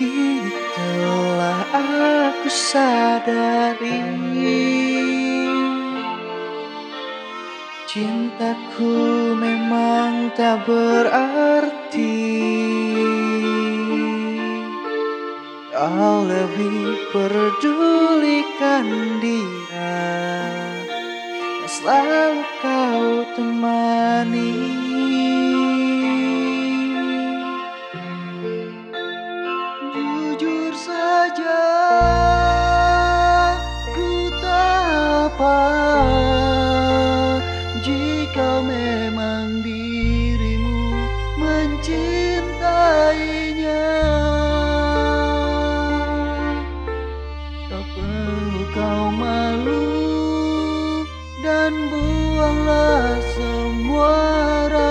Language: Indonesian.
Kini telah aku sadari. Cintaku memang tak berarti Kau lebih pedulikan dia. Yang selalu kau temani mencintainya. Tak perlu kau malu Dan buanglah semua rasa.